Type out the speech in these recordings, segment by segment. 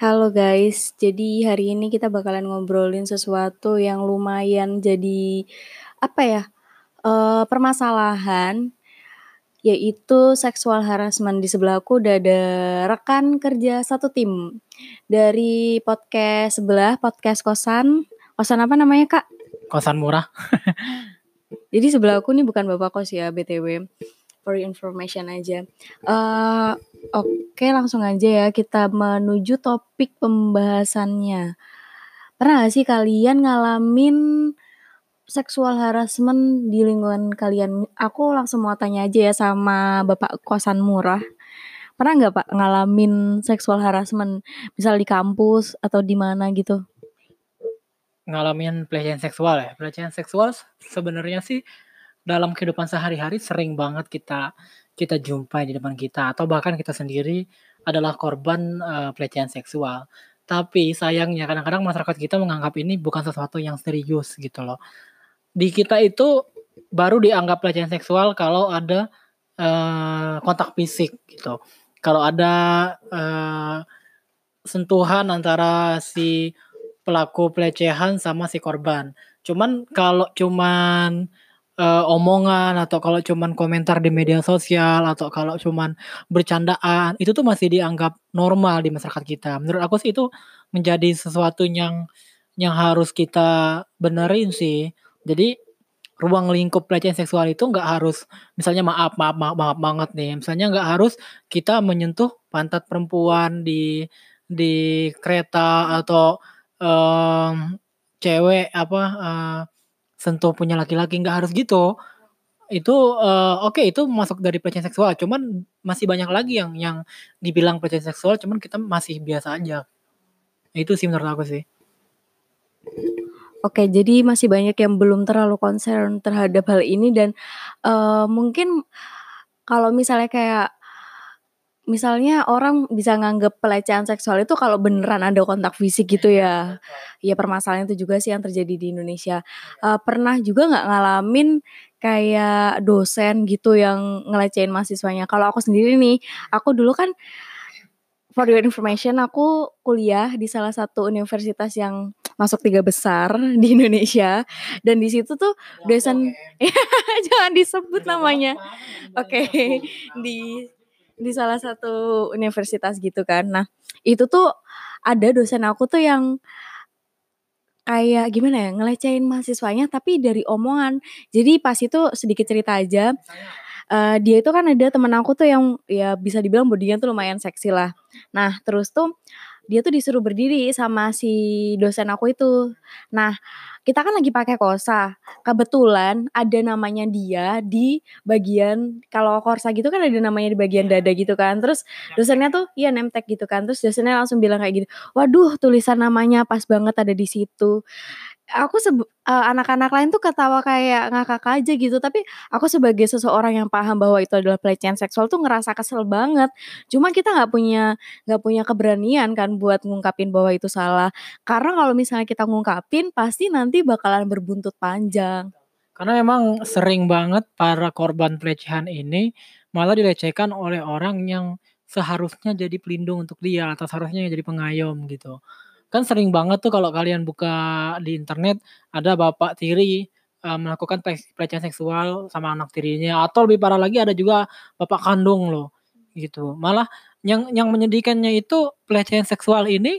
Halo guys, jadi hari ini kita bakalan ngobrolin sesuatu yang lumayan jadi apa ya, eee, permasalahan, yaitu seksual harassment. Di sebelah aku udah ada rekan kerja satu tim dari podcast sebelah, podcast kosan. Kosan apa namanya, Kak? Kosan murah. Jadi sebelah aku nih bukan bapak kos ya BTW, for information aja. Eee, oke langsung aja ya kita menuju topik pembahasannya. Pernah gak sih kalian ngalamin seksual harassment di lingkungan kalian? Aku langsung mau tanya aja ya sama bapak kosan murah. Pernah nggak Pak ngalamin seksual harassment? Misal di kampus atau di mana gitu? Ngalamin pelecehan seksual ya? Pelecehan seksual sebenarnya sih dalam kehidupan sehari-hari sering banget kita kita jumpai di depan kita atau bahkan kita sendiri adalah korban, eee, pelecehan seksual. Tapi sayangnya kadang-kadang masyarakat kita menganggap ini bukan sesuatu yang serius gitu loh. Di kita itu baru dianggap pelecehan seksual kalau ada, eee, kontak fisik gitu. Kalau ada, eee, sentuhan antara si pelaku pelecehan sama si korban. Cuman kalau cuman, eee, omongan atau kalau cuman komentar di media sosial atau kalau cuman bercandaan, itu tuh masih dianggap normal di masyarakat kita. Menurut aku sih itu menjadi sesuatu yang yang harus kita benerin sih. Jadi ruang lingkup pelecehan seksual itu nggak harus misalnya maaf maaf maaf maaf banget nih, misalnya nggak harus kita menyentuh pantat perempuan di di kereta atau, mmm, cewek apa, eee, sentuh punya laki-laki, nggak harus gitu. Itu, eee, oke itu masuk dari pelecehan seksual, cuman masih banyak lagi yang yang dibilang pelecehan seksual, cuman kita masih biasa aja. Itu sih menurut aku sih. Oke, jadi masih banyak yang belum terlalu concern terhadap hal ini dan, eee, mungkin kalau misalnya kayak misalnya orang bisa nganggep pelecehan seksual itu kalau beneran ada kontak fisik gitu ya. Ya permasalahan itu juga sih yang terjadi di Indonesia. Eee, pernah juga nggak ngalamin kayak dosen gitu yang ngelecehin mahasiswanya? Kalau aku sendiri nih, aku dulu kan for your information aku kuliah di salah satu universitas yang masuk 3 besar di Indonesia dan di situ tuh dosen jangan disebut namanya. Oke, di di salah satu universitas gitu kan. Nah, itu tuh ada dosen aku tuh yang kayak gimana ya, ngelecehin mahasiswanya tapi dari omongan. Jadi pas itu sedikit cerita aja, eee, dia itu kan ada temen aku tuh yang ya bisa dibilang body-nya tuh lumayan seksi lah. Nah, terus tuh dia tuh disuruh berdiri sama si dosen aku itu. Nah, kita kan lagi pakai korsa, kebetulan ada namanya dia di bagian kalau korsa gitu kan ada namanya di bagian dada gitu kan, terus dosennya tuh iya name-tag gitu kan, terus dosennya langsung bilang kayak gini, "Waduh tulisan namanya pas banget ada di situ." Aku eee, anak-anak lain tuh ketawa kayak ngakak aja gitu, tapi aku sebagai seseorang yang paham bahwa itu adalah pelecehan seksual tuh ngerasa kesel banget. Cuma kita nggak punya nggak punya keberanian kan buat ngungkapin bahwa itu salah. Karena kalau misalnya kita ngungkapin, pasti nanti bakalan berbuntut panjang. Karena memang sering banget para korban pelecehan ini malah dilecehkan oleh orang yang seharusnya jadi pelindung untuk dia atau seharusnya jadi pengayom gitu. Kan sering banget tuh kalau kalian buka di internet ada bapak tiri, eee, melakukan pelecehan seksual sama anak tirinya atau lebih parah lagi ada juga bapak kandung loh, gitu. Malah yang yang menyedihkannya itu pelecehan seksual ini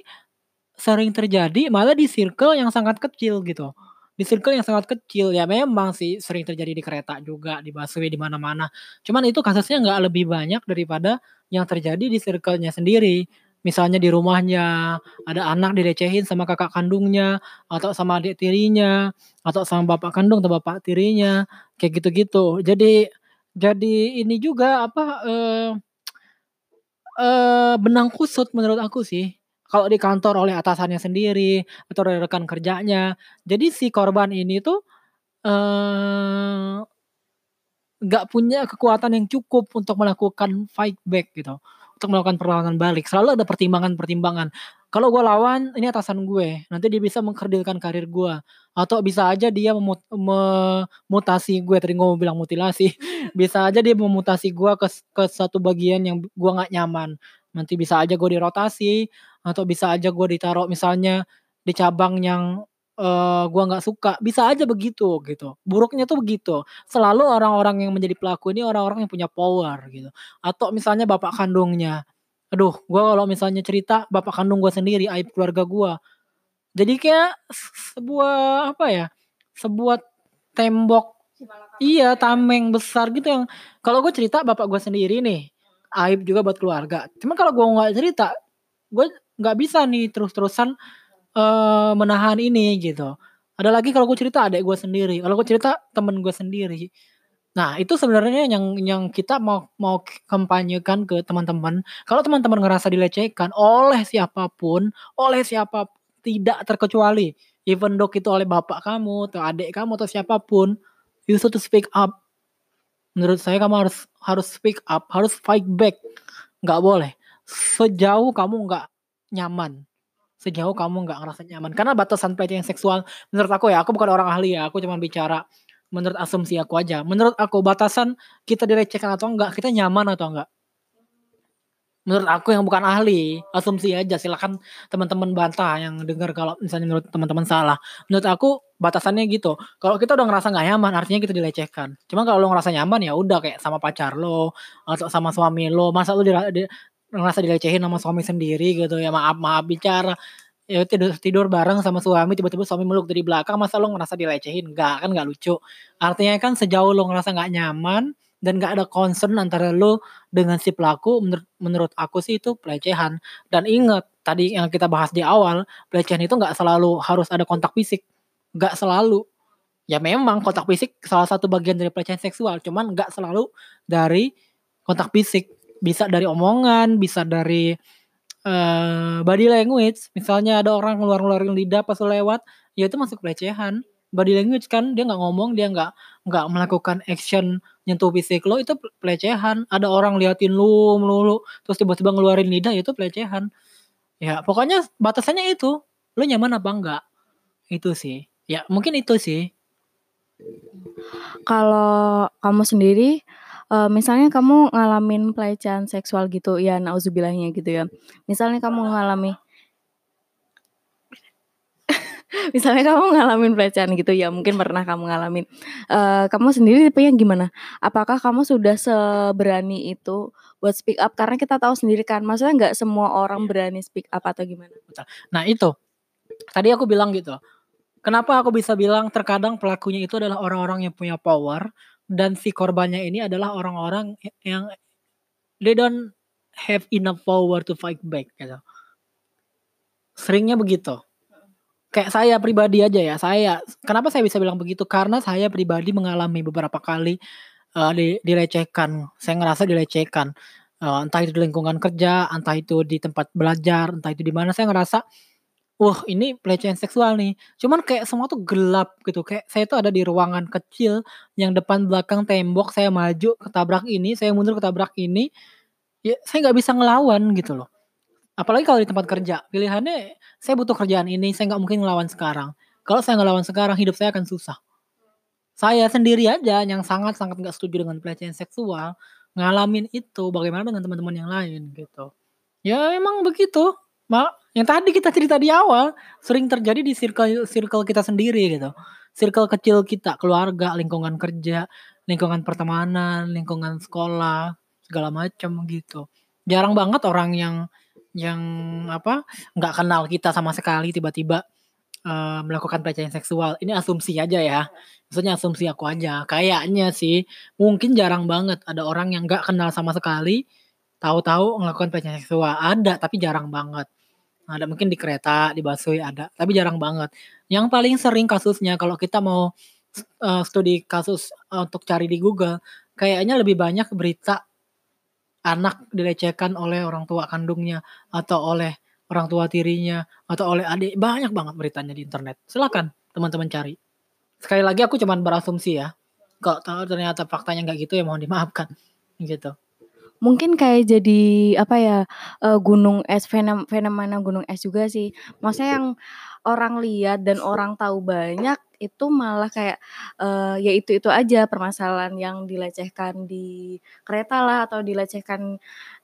sering terjadi malah di circle yang sangat kecil gitu. Di circle yang sangat kecil, ya memang sih sering terjadi di kereta juga, di busway, di mana-mana. Cuman itu kasusnya nggak lebih banyak daripada yang terjadi di circle-nya sendiri. Misalnya di rumahnya, ada anak dilecehin sama kakak kandungnya, atau sama adik tirinya, atau sama bapak kandung atau bapak tirinya, kayak gitu-gitu. Jadi jadi ini juga apa, eee eee, benang kusut menurut aku sih, kalau di kantor oleh atasannya sendiri atau dari rekan kerjanya. Jadi si korban ini tuh, eee, nggak punya kekuatan yang cukup untuk melakukan fight back gitu, untuk melakukan perlawanan balik. Selalu ada pertimbangan-pertimbangan. Kalau gue lawan, ini atasan gue, nanti dia bisa mengkerdilkan karir gue, atau bisa aja dia memut memutasi gue, tadi gue mau bilang mutilasi, bisa aja dia memutasi gue ke ke satu bagian yang gue nggak nyaman. Nanti bisa aja gue dirotasi, atau bisa aja gue ditaruh misalnya di cabang yang, eee, gua nggak suka, bisa aja begitu, gitu. Buruknya tuh begitu. Selalu orang-orang yang menjadi pelaku ini orang-orang yang punya power gitu. Atau misalnya bapak kandungnya, aduh gua kalau misalnya cerita bapak kandung gua sendiri, aib keluarga gua. Jadi kayak se sebuah apa ya, sebuah tembok iya, tameng besar gitu yang kalau gue cerita bapak gue sendiri nih, aib juga buat keluarga. Cuman kalau gue nggak cerita, gue nggak bisa nih terus-terusan, eee, menahan ini gitu. Ada lagi kalau gue cerita adek gue sendiri, kalau gue cerita temen gue sendiri. Nah, itu sebenarnya yang yang kita mau mau kampanyekan ke teman-teman, kalau teman-teman ngerasa dilecehkan oleh siapa pun, oleh siapa tidak terkecuali, even though itu oleh bapak kamu, atau adik kamu, atau siapa pun, you should speak up. Menurut saya kamu harus harus speak up, harus fight back. Nggak boleh. Sejauh kamu nggak nyaman, sejauh kamu nggak ngerasa nyaman. Karena batasan pelecehan seksual menurut aku ya, aku bukan orang ahli ya, aku cuman bicara menurut asumsi aku aja. Menurut aku batasan kita dilecehkan atau enggak, kita nyaman atau enggak. Menurut aku yang bukan ahli, asumsi aja silakan teman-teman bantah yang dengar kalau misalnya menurut teman-teman salah. Menurut aku batasannya gitu, kalau kita udah ngerasa nggak nyaman artinya kita dilecehkan. Cuma kalau lo ngerasa nyaman ya udah kayak sama pacar lo, atau sama suami lo, masa lo dira di ngerasa dilecehin sama suami sendiri gitu ya, maaf-maaf bicara, ya tidur tidur bareng sama suami tiba-tiba suami meluk dari belakang, masa lo ngerasa dilecehin? Enggak, kan nggak lucu. Artinya kan sejauh lo ngerasa nggak nyaman dan nggak ada concern antara lo dengan si pelaku, menurut menurut aku sih itu pelecehan. Dan ingat, tadi yang kita bahas di awal, pelecehan itu nggak selalu harus ada kontak fisik, nggak selalu. Ya memang kontak fisik salah satu bagian dari pelecehan seksual, cuman nggak selalu dari kontak fisik. Bisa dari omongan, bisa dari, eee, body language, misalnya ada orang ngeluarin-ngeluarin lidah pas lewat, ya itu masuk pelecehan. Body language kan, dia nggak ngomong, dia nggak nggak melakukan action nyentuh fisik lo, itu pe pelecehan. Ada orang liatin lu melulu, terus tiba-tiba ngeluarin lidah, ya itu pelecehan. Ya pokoknya batasannya itu, lo nyaman apa enggak, itu sih. Ya mungkin itu sih. Kalau kamu sendiri, eee, misalnya kamu ngalamin pelecehan seksual gitu, ya nauzubillahnya gitu ya. Misalnya kamu ngalami misalnya kamu ngalamin pelecehan gitu ya, mungkin pernah kamu ngalamin, eee, kamu sendiri tipenya gimana? Apakah kamu sudah seberani itu buat speak up? Karena kita tahu sendiri kan, maksudnya nggak semua orang berani speak up atau gimana? Nah itu, tadi aku bilang gitu, kenapa aku bisa bilang terkadang pelakunya itu adalah orang-orang yang punya power, dan si korbannya ini adalah orang-orang yang they don't have enough power to fight back gitu. Seringnya begitu. Kayak saya pribadi aja ya, saya kenapa saya bisa bilang begitu, karena saya pribadi mengalami beberapa kali, di dilecehkan, saya ngerasa dilecehkan, eee, entah itu di lingkungan kerja, entah itu di tempat belajar, entah itu di mana, saya ngerasa, wah ini pelecehan seksual nih. Cuman kayak semua tuh gelap gitu, kayak saya tuh ada di ruangan kecil yang depan belakang tembok, saya maju ketabrak ini, saya mundur ketabrak ini, ya saya nggak bisa ngelawan gitu loh. Apalagi kalau di tempat kerja, pilihannya saya butuh kerjaan ini, saya nggak mungkin ngelawan sekarang. Kalau saya ngelawan sekarang, hidup saya akan susah. Saya sendiri aja yang sangat-sangat nggak setuju dengan pelecehan seksual, ngalamin itu, bagaimana dengan teman-teman yang lain gitu. Ya emang begitu, ma yang tadi kita cerita di awal, sering terjadi di circle circle kita sendiri gitu. Circle kecil kita, keluarga, lingkungan kerja, lingkungan pertemanan, lingkungan sekolah, segala macam gitu. Jarang banget orang yang yang apa, nggak kenal kita sama sekali tiba-tiba, eee, melakukan pelecehan seksual. Ini asumsi aja ya, maksudnya asumsi aku aja. Kayaknya sih, mungkin jarang banget ada orang yang nggak kenal sama sekali, tahu-tahu melakukan pelecehan seksual. Ada, tapi jarang banget. Ada mungkin di kereta, di busway ada, tapi jarang banget. Yang paling sering kasusnya kalau kita mau, eee, studi kasus, eee, untuk cari di Google, kayaknya lebih banyak berita anak dilecehkan oleh orang tua kandungnya, atau oleh orang tua tirinya, atau oleh adik, banyak banget beritanya di internet. Silakan teman-teman cari. Sekali lagi aku cuman berasumsi ya, kalau ternyata faktanya nggak gitu ya mohon dimaafkan, gitu. Mungkin kayak jadi apa ya, eee, gunung es, fenem fenomena gunung es juga sih. Maksudnya yang orang lihat dan orang tahu banyak, itu malah kayak, eee, ya itu-itu aja permasalahan yang dilecehkan di kereta lah, atau dilecehkan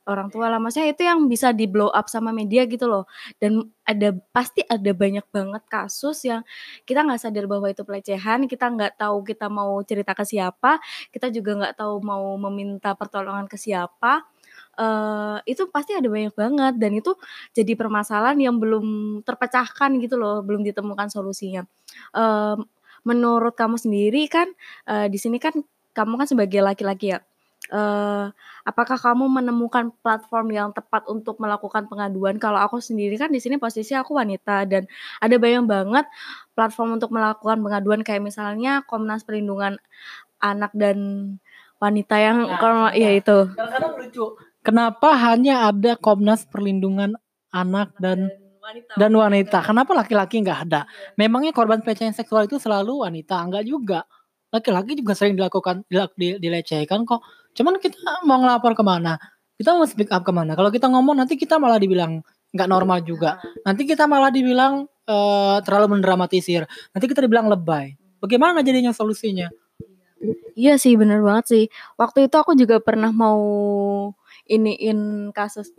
orang tua lah, maksudnya itu yang bisa di-blow up sama media gitu loh. Dan ada pasti ada banyak banget kasus yang kita nggak sadar bahwa itu pelecehan, kita nggak tahu kita mau cerita ke siapa, kita juga nggak tahu mau meminta pertolongan ke siapa. Uh, itu pasti ada banyak banget dan itu jadi permasalahan yang belum terpecahkan gitu loh, belum ditemukan solusinya. Uh, menurut kamu sendiri kan, uh, di sini kan kamu kan sebagai laki-laki ya, uh, apakah kamu menemukan platform yang tepat untuk melakukan pengaduan? Kalau aku sendiri kan di sini posisi aku wanita dan ada banyak banget platform untuk melakukan pengaduan kayak misalnya Komnas Perlindungan Anak dan Wanita yang Nah, kalau ya iya. itu. Kadang-kadang lucu, kenapa hanya ada Komnas Perlindungan Anak dan wanita. dan wanita? Kenapa laki-laki nggak ada? Memangnya korban pelecehan seksual itu selalu wanita? Enggak juga. Laki-laki juga sering dilakukan dilak- di- dilecehkan kok. Cuman kita mau ngelapor ke mana? Kita mau speak up ke mana? Kalau kita ngomong nanti kita malah dibilang nggak normal juga. Nanti kita malah dibilang eh, terlalu mendramatisir. Nanti kita dibilang lebay. Bagaimana jadinya solusinya? Iya sih bener banget sih. Waktu itu aku juga pernah mau iniin kasus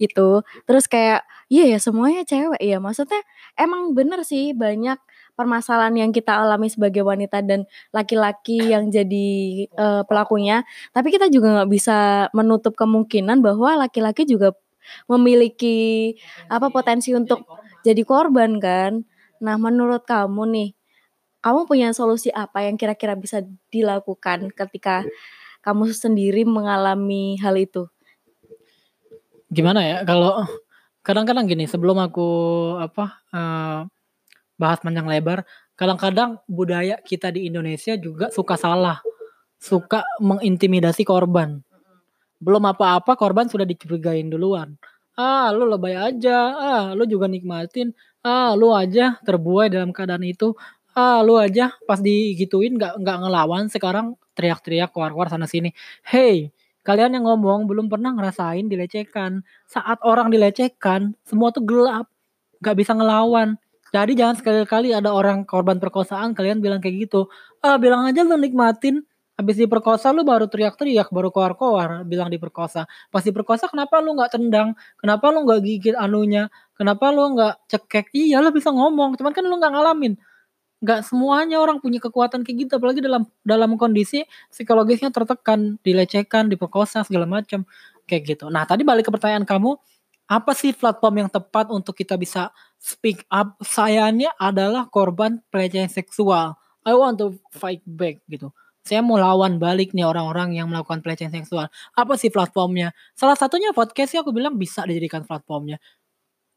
itu. Terus kayak iya ya semuanya cewek ya. Maksudnya emang bener sih banyak permasalahan yang kita alami sebagai wanita dan laki-laki yang jadi uh, pelakunya. Tapi kita juga nggak bisa menutup kemungkinan bahwa laki-laki juga memiliki apa potensi untuk jadi korban kan. Nah menurut kamu nih kamu punya solusi apa yang kira-kira bisa dilakukan ketika kamu sendiri mengalami hal itu? Gimana ya kalau kadang-kadang gini sebelum aku apa uh, bahas panjang lebar, kadang-kadang budaya kita di Indonesia juga suka salah, suka mengintimidasi korban. Belum apa-apa korban sudah dicurigain duluan. Ah, lu lebay aja. Ah, lu juga nikmatin. Ah, lu aja terbuai dalam keadaan itu ah lu aja pas digituin nggak nggak ngelawan sekarang teriak-teriak keluar-keluar sana sini hey kalian yang ngomong belum pernah ngerasain dilecehkan. Saat orang dilecehkan semua tuh gelap nggak bisa ngelawan. Jadi jangan sekali-kali ada orang korban perkosaan kalian bilang kayak gitu. Ah bilang aja lu nikmatin. Habis diperkosa lu baru teriak-teriak baru keluar-keluar bilang diperkosa. Pas diperkosa kenapa lu nggak tendang? Kenapa lu nggak gigit anunya? Kenapa lu nggak cekek? Iya lu bisa ngomong cuman kan lu nggak ngalamin nggak semuanya orang punya kekuatan kayak gitu apalagi dalam dalam kondisi psikologisnya tertekan dilecehkan diperkosa segala macam kayak gitu. Nah tadi balik ke pertanyaan kamu apa sih platform yang tepat untuk kita bisa speak up? Sayanya adalah korban pelecehan seksual. I want to fight back gitu. Saya mau lawan balik nih orang-orang yang melakukan pelecehan seksual. Apa sih platformnya? Salah satunya podcast sih aku bilang bisa dijadikan platformnya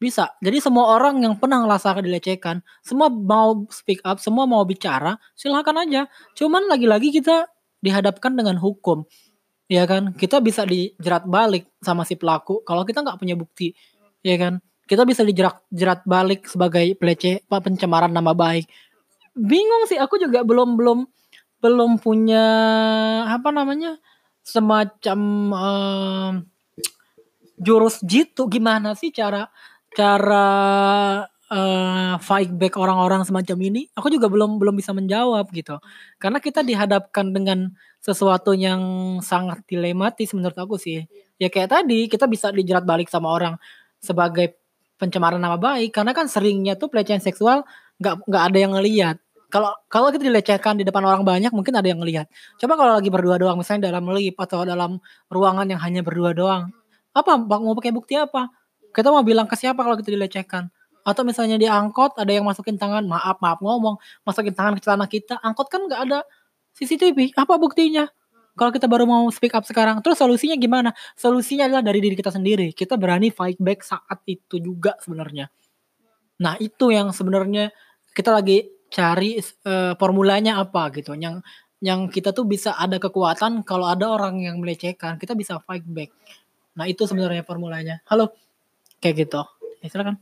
bisa. Jadi semua orang yang pernah ngerasakan dilecehkan, semua mau speak up, semua mau bicara, silakan aja. Cuman lagi-lagi kita dihadapkan dengan hukum. Ya kan? Kita bisa dijerat balik sama si pelaku kalau kita nggak punya bukti. Ya kan? Kita bisa dijerat jerat balik sebagai peleceh, pencemaran nama baik. Bingung sih aku juga belum belum belum punya apa namanya? semacam um, jurus jitu gimana sih cara cara uh, fight back orang-orang semacam ini, aku juga belum belum bisa menjawab gitu. Karena kita dihadapkan dengan sesuatu yang sangat dilematis menurut aku sih. Ya kayak tadi kita bisa dijerat balik sama orang sebagai pencemaran nama baik karena kan seringnya tuh pelecehan seksual nggak nggak ada yang ngelihat. Kalau kalau kita dilecehkan di depan orang banyak mungkin ada yang ngelihat. Coba kalau lagi berdua doang misalnya dalam lift atau dalam ruangan yang hanya berdua doang. Apa mau pakai bukti apa? Kita mau bilang ke siapa kalau kita dilecehkan? Atau misalnya di angkot ada yang masukin tangan maaf maaf ngomong. Masukin tangan ke celana kita angkot kan nggak ada CCTV apa buktinya? Kalau kita baru mau speak up sekarang terus solusinya gimana? Solusinya adalah dari diri kita sendiri. Kita berani fight back saat itu juga sebenarnya. Nah itu yang sebenarnya kita lagi cari uh, formulanya apa gitu. Yang yang kita tuh bisa ada kekuatan kalau ada orang yang melecehkan kita bisa fight back. Nah itu sebenarnya formulanya. Halo kayak gitu ya silakan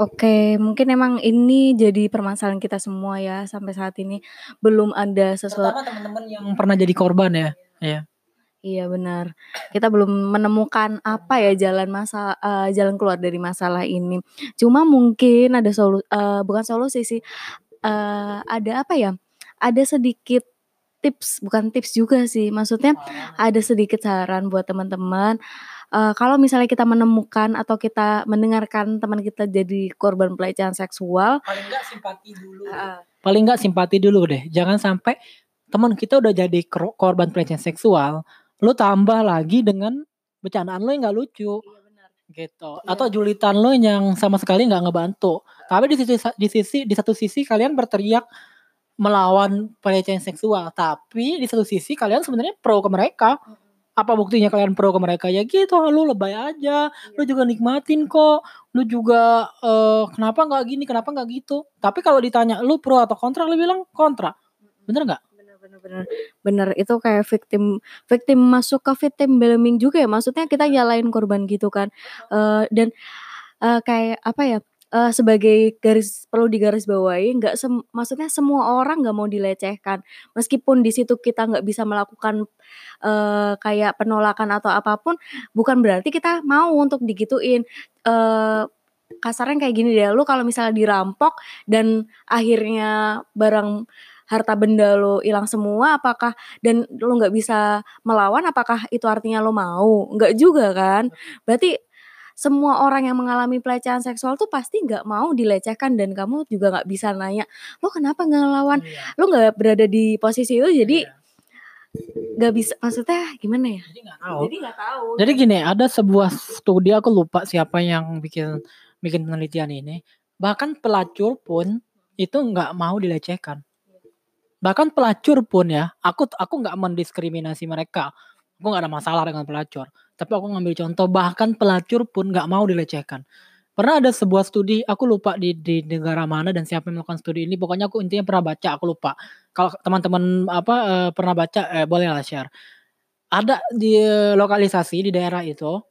Oke, mungkin emang ini jadi permasalahan kita semua ya sampai saat ini belum ada sesuatu. Terutama teman-teman yang pernah jadi korban ya, ya. Iya benar. Kita belum menemukan apa ya jalan masa uh, jalan keluar dari masalah ini. Cuma mungkin ada solu uh, bukan solusi sih. Uh, ada apa ya? Ada sedikit tips, bukan tips juga sih. Maksudnya ada sedikit saran buat teman-teman eee, kalau misalnya kita menemukan atau kita mendengarkan teman kita jadi korban pelecehan seksual paling enggak simpati dulu. Heeh. paling enggak simpati dulu deh. Jangan sampai teman kita udah jadi korban pelecehan seksual lu tambah lagi dengan bercandaan lo yang nggak lucu. Iya benar. gitu. Iya. atau julitan lo yang sama sekali nggak ngebantu. Tapi di sisi di sisi di satu sisi kalian berteriak melawan pelecehan seksual. Tapi di satu sisi kalian sebenarnya pro ke mereka apa buktinya kalian pro ke mereka? Ya gitu lu lebay aja lu juga nikmatin kok lu juga eh, kenapa nggak gini kenapa nggak gitu? Tapi kalau ditanya lu pro atau kontra? Lu bilang kontra. Bener nggak? Bener bener itu kayak victim victim masuk ke victim blaming juga ya, maksudnya kita nyalain korban gitu kan, eee, dan, eee, kayak apa ya, eee, sebagai garis perlu digarisbawahi nggak sem maksudnya semua orang nggak mau dilecehkan, meskipun di situ kita nggak bisa melakukan, eee, kayak penolakan atau apa pun, bukan berarti kita mau untuk digituin, eee, kasarnya kayak gini deh, lu kalau misalnya dirampok dan akhirnya barang harta benda lo hilang semua, apakah dan lo nggak bisa melawan, apakah itu artinya lo mau? Nggak juga kan. Berarti semua orang yang mengalami pelecehan seksual tuh pasti nggak mau dilecehkan dan kamu juga nggak bisa nanya, "Lo kenapa nggak ngelawan?" Iya. Lo nggak berada di posisi itu jadi Iya. nggak bisa maksudnya gimana ya? jadi nggak tahu Jadi nggak tahu. Jadi gini, ada sebuah studi aku lupa siapa yang bikin bikin penelitian ini. Bahkan pelacur pun itu nggak mau dilecehkan. Bahkan pelacur pun ya, aku aku nggak mendiskriminasi mereka. Aku nggak ada masalah dengan pelacur. Tapi aku ngambil contoh bahkan pelacur pun nggak mau dilecehkan. Pernah ada sebuah studi, aku lupa di di negara mana dan siapa yang melakukan studi ini. Pokoknya aku intinya pernah baca, aku lupa. Kalau teman-teman apa eh, pernah baca, eh, boleh lah share. Ada di eh, lokalisasi di daerah itu.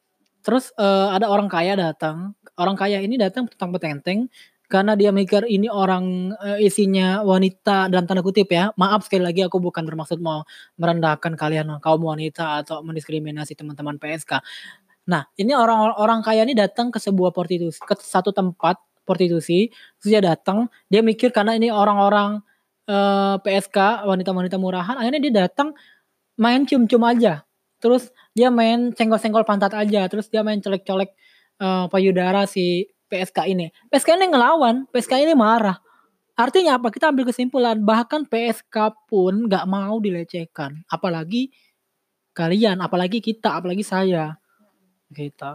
Terus eh, ada orang kaya datang. Orang kaya ini datang tentang petenteng karena dia mikir ini orang eh, isinya wanita dalam tanda kutip ya. Maaf sekali lagi aku bukan bermaksud mau merendahkan kalian kaum wanita atau mendiskriminasi teman-teman PSK. Nah, ini orang-orang kaya ini datang ke sebuah prostitusi, ke satu tempat prostitusi, terus dia datang, dia mikir karena ini orang-orang eh, PSK, wanita-wanita murahan, akhirnya dia datang main cium-cium aja. Terus dia main senggol-senggol pantat aja, terus dia main colek-colek eh, payudara si PSK ini. PSK ini ngelawan, PSK ini marah. Artinya apa? Kita ambil kesimpulan bahkan PSK pun nggak mau dilecehkan, apalagi kalian, apalagi kita, apalagi saya. Gitu.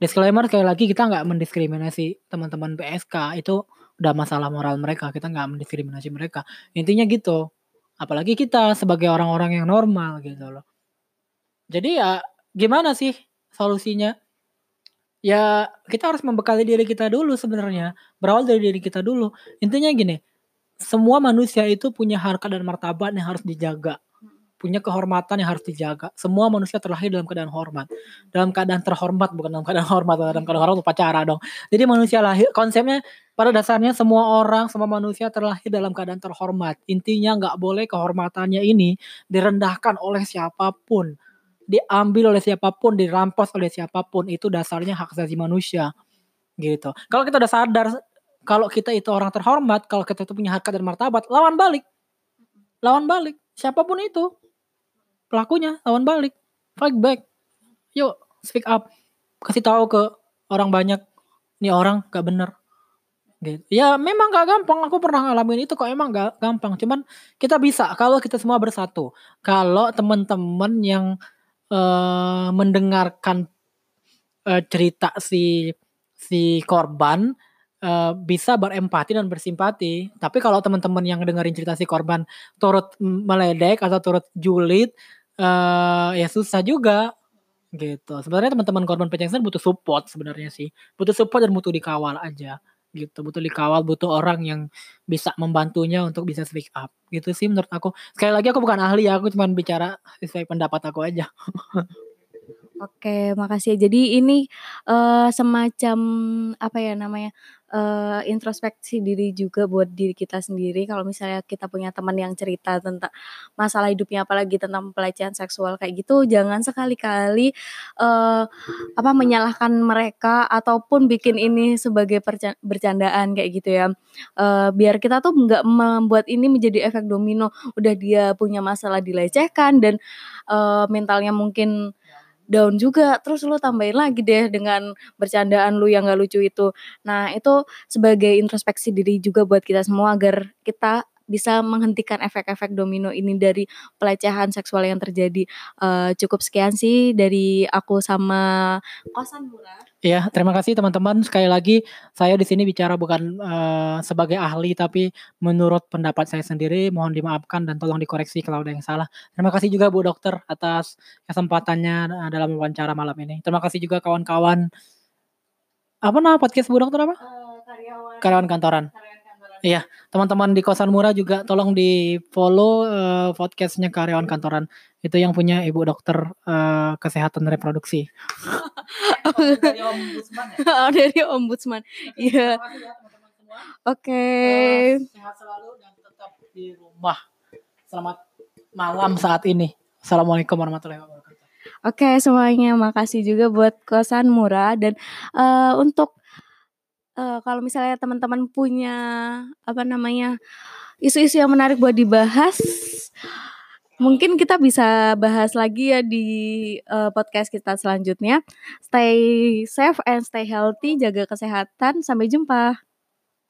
Disclaimer sekali lagi kita nggak mendiskriminasi teman-teman PSK itu udah masalah moral mereka, kita nggak mendiskriminasi mereka. Intinya gitu. Apalagi kita sebagai orang-orang yang normal gitu loh. Jadi ya gimana sih solusinya? Ya kita harus membekali diri kita dulu sebenarnya. Berawal dari diri kita dulu. Intinya gini, semua manusia itu punya harkat dan martabat yang harus dijaga. Punya kehormatan yang harus dijaga. Semua manusia terlahir dalam keadaan hormat. Dalam keadaan terhormat, bukan dalam keadaan hormat. Dalam keadaan hormat upacara dong. Jadi manusia lahir, konsepnya pada dasarnya semua orang, semua manusia terlahir dalam keadaan terhormat. Intinya nggak boleh kehormatannya ini direndahkan oleh siapa pun diambil oleh siapa pun, dirampas oleh siapa pun, itu dasarnya hak asasi manusia. Gitu. Kalau kita udah sadar kalau kita itu orang terhormat, kalau kita itu punya harkat dan martabat, lawan balik. Lawan balik. Siapa pun itu. Pelakunya lawan balik. Fight back. Yuk, speak up. Kasih tahu ke orang banyak, ini orang gak bener. Gitu. Ya memang gak gampang, aku pernah ngalamin itu kok emang gak gampang. Cuman kita bisa kalau kita semua bersatu. Kalau teman-teman yang uh, mendengarkan uh, cerita si si korban uh, bisa berempati dan bersimpati. Tapi kalau teman-teman yang dengerin cerita si korban turut meledek atau turut julid, uh, ya susah juga gitu. Sebenarnya teman-teman korban pelecehan butuh support sebenarnya sih, butuh support dan butuh dikawal aja gitu butuh dikawal butuh orang yang bisa membantunya untuk bisa speak up gitu sih menurut aku sekali lagi aku bukan ahli ya aku cuma bicara sesuai pendapat aku aja Oke, makasih. Jadi ini uh, semacam apa ya namanya uh, introspeksi diri juga buat diri kita sendiri. Kalau misalnya kita punya teman yang cerita tentang masalah hidupnya, apalagi tentang pelecehan seksual kayak gitu, jangan sekali-kali uh, apa menyalahkan mereka ataupun bikin ini sebagai bercandaan kayak gitu ya. Uh, biar kita tuh nggak membuat ini menjadi efek domino. Udah dia punya masalah dilecehkan dan uh, mentalnya mungkin down juga, terus lu tambahin lagi deh dengan bercandaan lu yang gak lucu itu. Nah, itu sebagai introspeksi diri juga buat kita semua agar kita bisa menghentikan efek-efek domino ini dari pelecehan seksual yang terjadi. Uh, cukup sekian sih dari aku sama kosan murah. Iya, terima kasih teman-teman. Sekali lagi saya di sini bicara bukan uh, sebagai ahli tapi menurut pendapat saya sendiri. Mohon dimaafkan dan tolong dikoreksi kalau ada yang salah. Terima kasih juga Bu Dokter atas kesempatannya eh, dalam wawancara malam ini. Terima kasih juga kawan-kawan. Apa nama podcast Bu Dokter apa? Uh, karyawan. Karyawan kantoran. Karyawan Iya, teman-teman di kosan murah juga tolong di follow uh, podcastnya karyawan kantoran. Itu yang punya ibu dokter uh, kesehatan reproduksi. dari ombudsman ya? Oh, dari ombudsman. Iya. Ya, Oke. Okay. Uh, sehat selalu dan tetap di rumah. Selamat malam saat ini. Assalamualaikum warahmatullahi wabarakatuh. Oke okay, semuanya, makasih juga buat kosan murah dan uh, untuk uh, kalau misalnya teman-teman punya, apa namanya, isu-isu yang menarik buat dibahas, mungkin kita bisa bahas lagi ya di, uh, podcast kita selanjutnya. Stay safe and stay healthy, jaga kesehatan, sampai jumpa.